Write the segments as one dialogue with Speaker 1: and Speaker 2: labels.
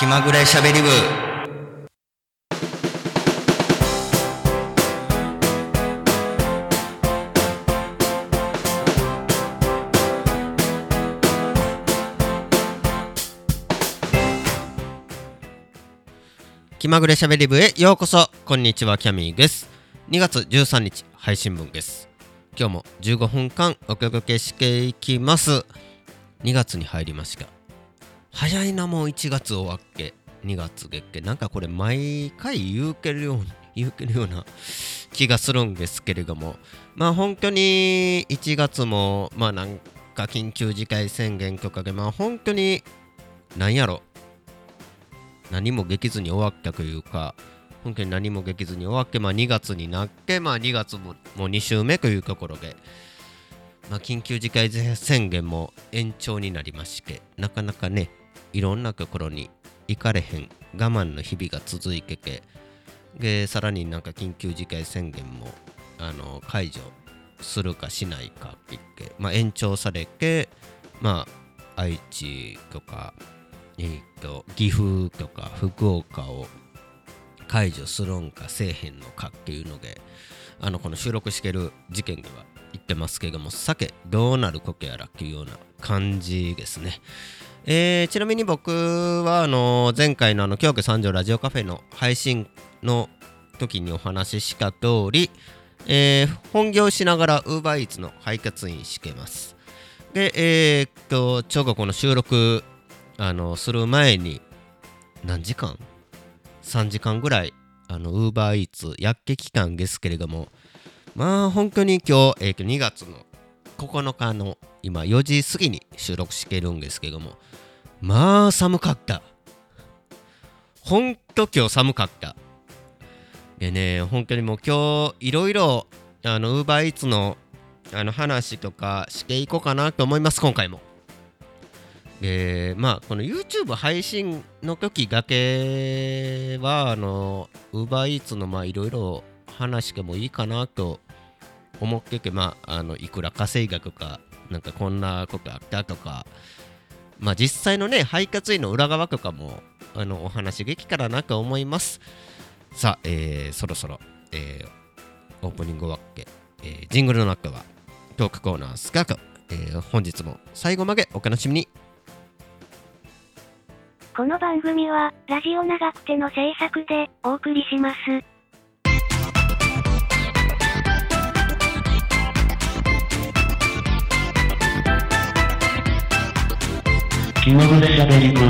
Speaker 1: 気まぐれしゃべり部。気まぐれしゃべり部へようこそ。こんにちはキャミーです。2月13日配信分です。今日も15分間お届けしていきます。2月に入りました。早いなもう1月終わっけ。2月月けなんかこれ毎回言うけるように 言うけるような気がするんですけれども。まあ本当に1月もまあなんか緊急事態宣言とかでまあ本当になんやろ。何もできずに終わったというか本当に何もできずに終わって、まあ、2月になって、まあ、2月ももう2週目というところで、まあ、緊急事態宣言も延長になりましてなかなかねいろんなところに行かれへん我慢の日々が続いててでさらになんか緊急事態宣言もあの解除するかしないかって言って、まあ、延長されて、まあ、愛知とか、えー、と岐阜とか福岡を解除するんかせえへんのかっていうのであのこの収録してる事件では言ってますけれども酒どうなることやらっていうような感じですね。えー、ちなみに僕はあの前回のあの京都三条ラジオカフェの配信の時にお話しした通り、えー、本業しながら UberEats の配達員してます。で、えー、っと、ちょうどこの収録あのする前に何時間 ?3 時間ぐらいあの UberEats やってきたんですけれども、まあ本当に今日、えー、2月の9日の今4時過ぎに収録してるんですけどもまあ寒かった。ほんと今日寒かった。でね本当にもう今日いろいろあのウーバーイーツのあの話とかしていこうかなと思います今回も。でまあこの YouTube 配信の時だけはあのウーバーイーツのまあいろいろ話してもいいかなと思っててまああのいくら稼いだとかなんかこんなことあったとかまあ実際のね配達員の裏側とかもあのお話できたらなと思います。さあ、えー、そろそろ、えー、オープニングわけ、えー、ジングルの中はトークコーナースカート、えー、本日も最後までお楽しみに。
Speaker 2: この番組は、ラジオ長くての制作でお送りします。
Speaker 3: 気まぐれしゃべり部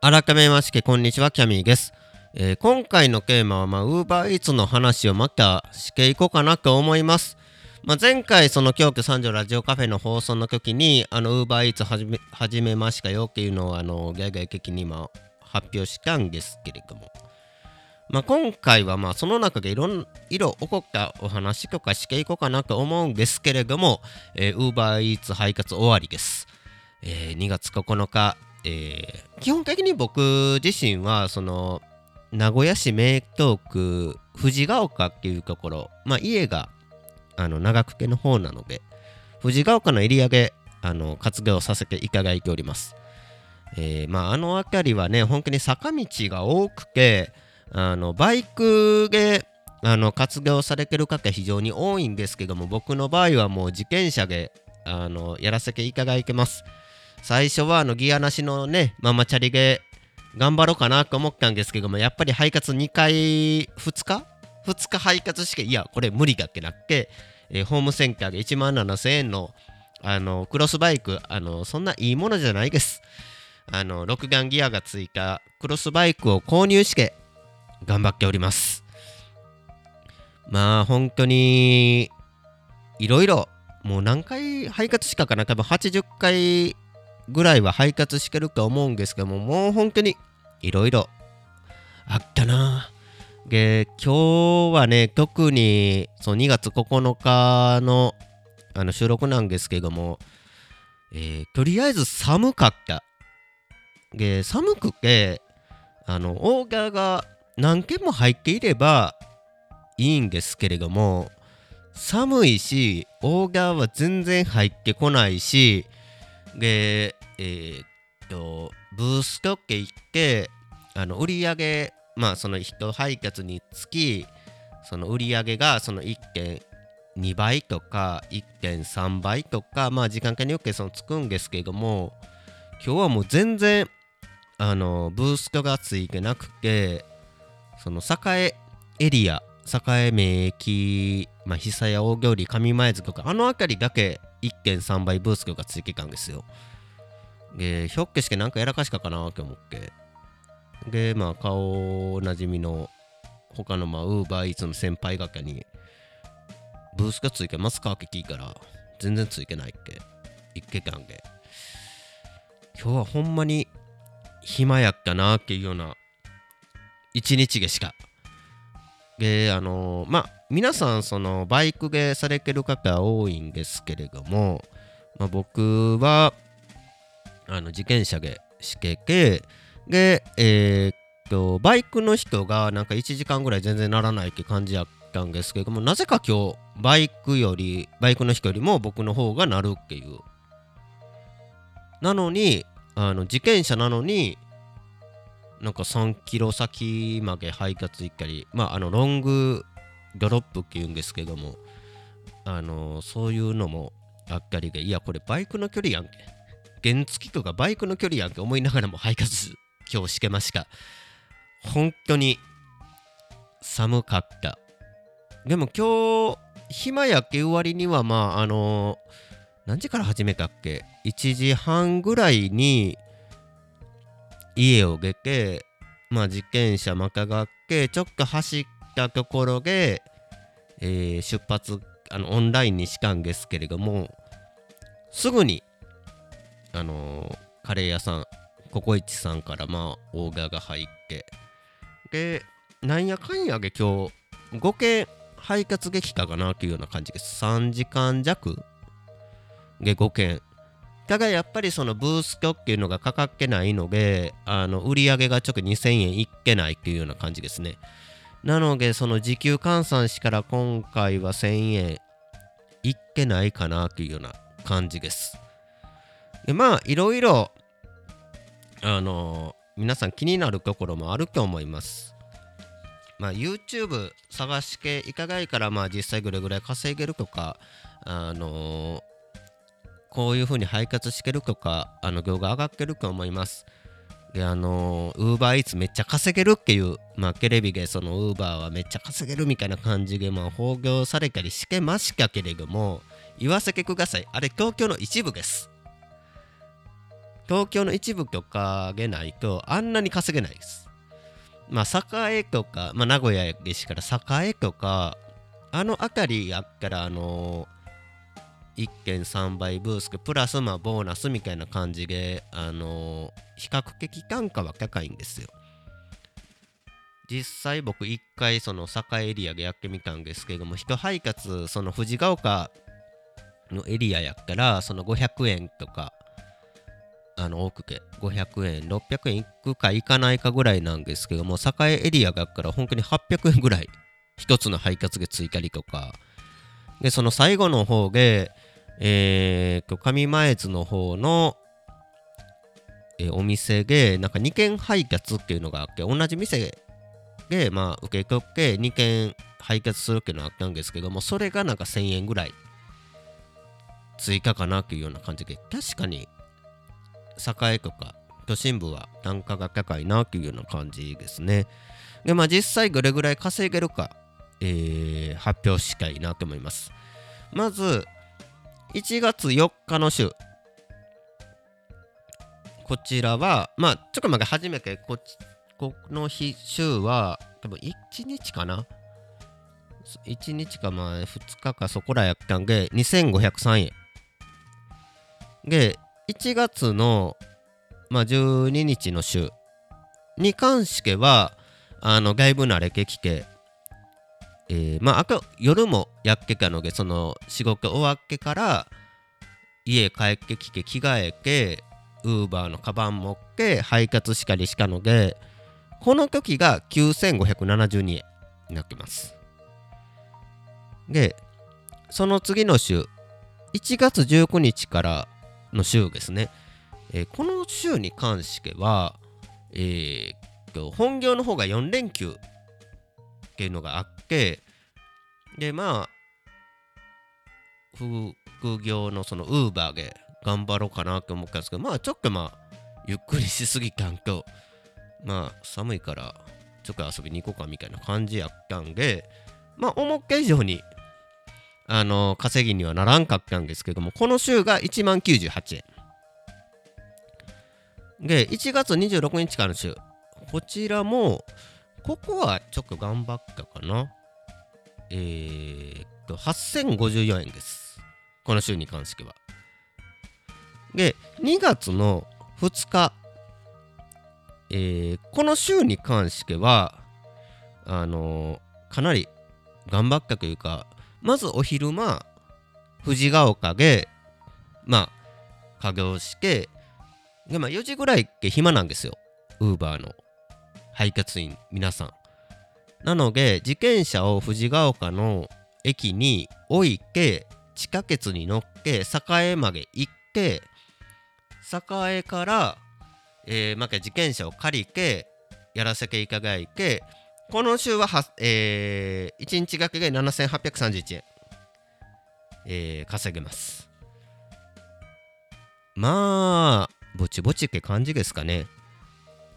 Speaker 1: 改めましてこんにちはキャミーです、えー今回のテーマはまあ UberEats の話をまたしていこうかなと思います。まあ、前回その京都三条ラジオカフェの放送の時にあの UberEats 始め始めましたよっていうのをあのギャギャ的に今発表したんですけれども。まあ、今回はまあその中でいろん色起こったお話とかしていこうかなと思うんですけれども、えー、UberEats 配達終わりです、えー2月9日、えー基本的に僕自身はその名古屋市名東区藤ヶ丘っていうところ、まあ、家があの長久手の方なので藤ヶ丘のエリアであの活動させていただいております、えーまあ、あの辺りはね本当に坂道が多くてあのバイクであの活動されてる方非常に多いんですけども僕の場合はもう自転車であのやらせていただいてます。最初はあのギアなしのねママチャリで頑張ろうかなと思ったんですけどもやっぱり配達2回2日 ?2 日配達していやこれ無理だってなって、えーホームセンターで1万7000円のあのクロスバイク。あのそんないいものじゃないです。あの6眼ギアがついたクロスバイクを購入して頑張っております。まあ本当にいろいろもう何回配達したかな。多分80回ぐらいは配達してると思うんですけどももう本当にいろいろあったな。で今日はね特にその2月9日のあの収録なんですけども、えーとりあえず寒かった。で寒くてあのオーガが何件も入っていればいいんですけれども寒いしオーダーは全然入ってこないしでえーっとブーストって言ってあの売り上げまあその人配達につきその売り上げがその1件2倍とか1.3倍とかまあ時間帯によってそのつくんですけども今日はもう全然あのブーストがついてなくてその栄エリア栄名駅、まあ、久屋大行里上前津とかあの辺りだけ1.3倍ブーストがついてたんですよ。でひょっけしてなんかやらかしたかなって思って。でまあ顔なじみの他のまあウーバーイーツの先輩方にブースがついてますかって聞いたら全然ついてないっけ。一けたんで今日はほんまに暇やったなっていうような一日でしか。であのまあ皆さんそのバイクでされてる方多いんですけれども、まあ、僕はあの自転車でしててでえーっとバイクの人がなんか1時間ぐらい全然ならないって感じやったんですけどもなぜか今日バイクよりバイクの人よりも僕の方がなるっていう。なのにあの自転車なのになんか3キロ先まで配達行ったりまああのロングドロップっていうんですけどもあのそういうのもあったりでいやこれバイクの距離やんけ。原付とかバイクの距離やんけ思いながらも配達今日してました。本当に寒かった。でも今日暇やけ？終わりにはまああの何時から始めたっけ？1時半ぐらいに家を出てまあ自転車またがってちょっと走ったところで、えー出発あのオンラインにしたんですけれどもすぐにあのーカレー屋さんココイチさんからまあオーダーが入って。でなんやかんやで今日5件配達できたかなというような感じです。3時間弱で5件。ただやっぱりそのブーストっていうのがかかってないのであの売り上げがちょっと2000円いってないっていうような感じですね。なのでその時給換算しから今回は1000円いってないかなというような感じです。でまあいろいろあの皆さん気になるところもあると思います。まあ YouTube 探していかがいからまあ実際どれぐらい稼げるとかあのこういう風に配達してるとかあの業が上がってると思います。であのウーバーイーツめっちゃ稼げるっていうまあテレビでそのウーバーはめっちゃ稼げるみたいな感じでまあ放業されたりしてましたけれども言わせてください。あれ東京の一部です。東京の一部とかでないとあんなに稼げないです。まあ栄とか、まあ、名古屋ですから栄とかあの辺りやったらあの1.3倍ブースクプラスまあボーナスみたいな感じであの比較的単価は高いんですよ。実際僕一回その栄エリアでやってみたんですけども人配達その藤ヶ丘のエリアやったらその500円とかあの多くて500円600円いくかいかないかぐらいなんですけども栄エリアがあったら本当に800円ぐらい一つの配達でついたりとか。でその最後の方でえーと上前津の方の、えお店でなんか2件配達っていうのがあって同じ店でまあ受け取って2件配達するっていうのがあったんですけどもそれがなんか1000円ぐらい追加かなっていうような感じで確かに栄とか。都心部は単価が高いなっていうような感じですね。でまあ実際どれぐらい稼げるか、えー発表したいなと思います。まず1月4日の週。こちらはまあちょっと待って初めてこっちこの日週は多分1日かな？1日かまあ2日かそこらやったんで2503円。で1月の、まあ、12日の週に関してはあの外部慣れてきてえーまあ夜もやってたのでその仕事終わってから家帰ってきて着替えてウーバーのカバン持って配達したりしたのでこの時が9572円になってます。でその次の週1月19日からの週ですね、えーこの週に関しては、えー本業の方が4連休っていうのがあってでまあ副業のそのウーバーで頑張ろうかなと思ったんですけどまあちょっとまあゆっくりしすぎたんとまあ寒いからちょっと遊びに行こうかみたいな感じやったんでまあ思った以上にあの稼ぎにはならんかったんですけどもこの週が1万98円。で1月26日からの週。こちらもここはちょっと頑張ったかな。えー、っと8054円です。この週に関しては。で2月の2日。えーこの週に関してはあのかなり頑張ったというかまずお昼間藤ヶ丘でまあ稼業してで、まあ、4時ぐらいって暇なんですよ。ウーバーの。配達員皆さん。なので自転車を藤ヶ丘の駅に置いて地下鉄に乗って栄まで行って栄から、えー、また自転車を借りてやらせていただいてこの週はは、えー、1日額で7831円、えー稼げます。まあぼちぼちって感じですかね。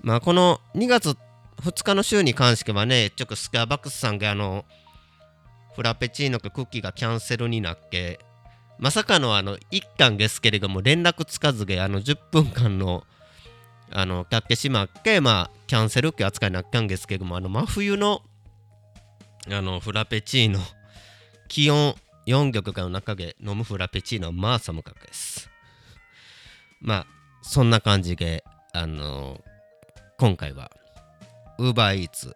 Speaker 1: まあこの2月2日の週に関してはねちょっとスカーバックスさんがあのフラペチーノとクッキーがキャンセルになってまさかのあの一巻ですけれども連絡つかずであの10分間のあの経ってしまってまあキャンセルって扱いになったんですけどもあの真冬のあのフラペチーノ気温4玉の中で飲むフラペチーノはまあ寒かったです。まあそんな感じであの今回はウーバーイーツ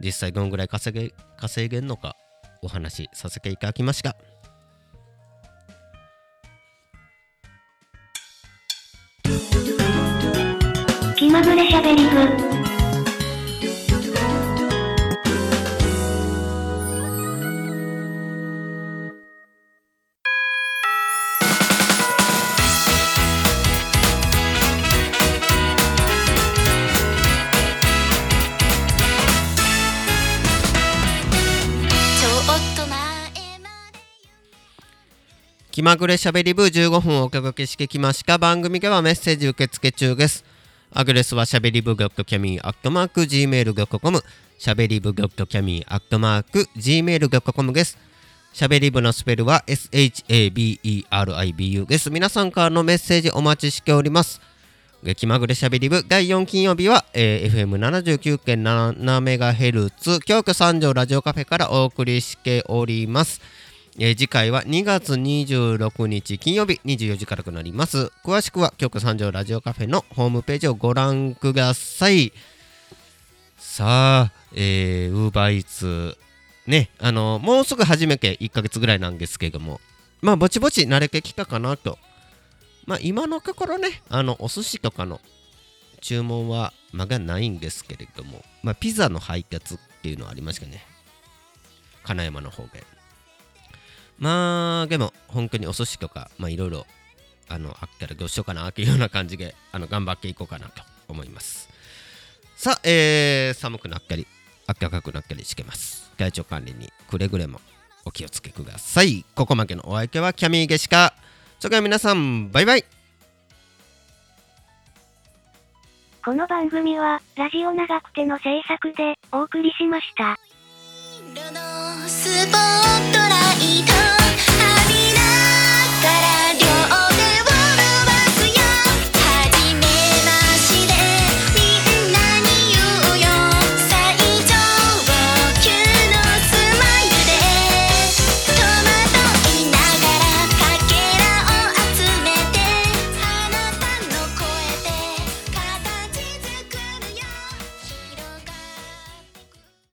Speaker 1: 実際どんぐらい稼げ稼げんのかお話しさせていただきました。
Speaker 2: 気まぐれしゃべり部。
Speaker 1: 気まぐれしゃべり部15分お届けしてきました番組ではメッセージ受付中ですアドレスはしゃべり部 .kiami アットマーク gmail.com しゃべり部 .kiami アットマーク gmail.com です。しゃべり部のスペルは SHABERIBU です。皆さんからのメッセージお待ちしております。え気まぐれしゃべり部第4金曜日は、えー FM79.7MHz 京都三条ラジオカフェからお送りしております。えー次回は2月26日金曜日24時からとなります。詳しくは京都三条ラジオカフェのホームページをご覧ください。さあえー、ウーバーイーツねあのもうすぐ始めて1ヶ月ぐらいなんですけどもまあぼちぼち慣れてきたかなと。まあ今のところねあのお寿司とかの注文はまだないんですけれどもまあピザの配達っていうのはありましたね。金山の方で。まあでも本当にお寿司とかまあいろいろあのあったらどうしようかなというような感じであの頑張っていこうかなと思います。さあ、えー、寒くなったり暖かくなったりしてます。体調管理にくれぐれもお気をつけください。ここまでのお相手はキャミーゲシカ。それでは皆さんバイバイ。
Speaker 2: この番組は、ラジオ長くての制作でお送りしました。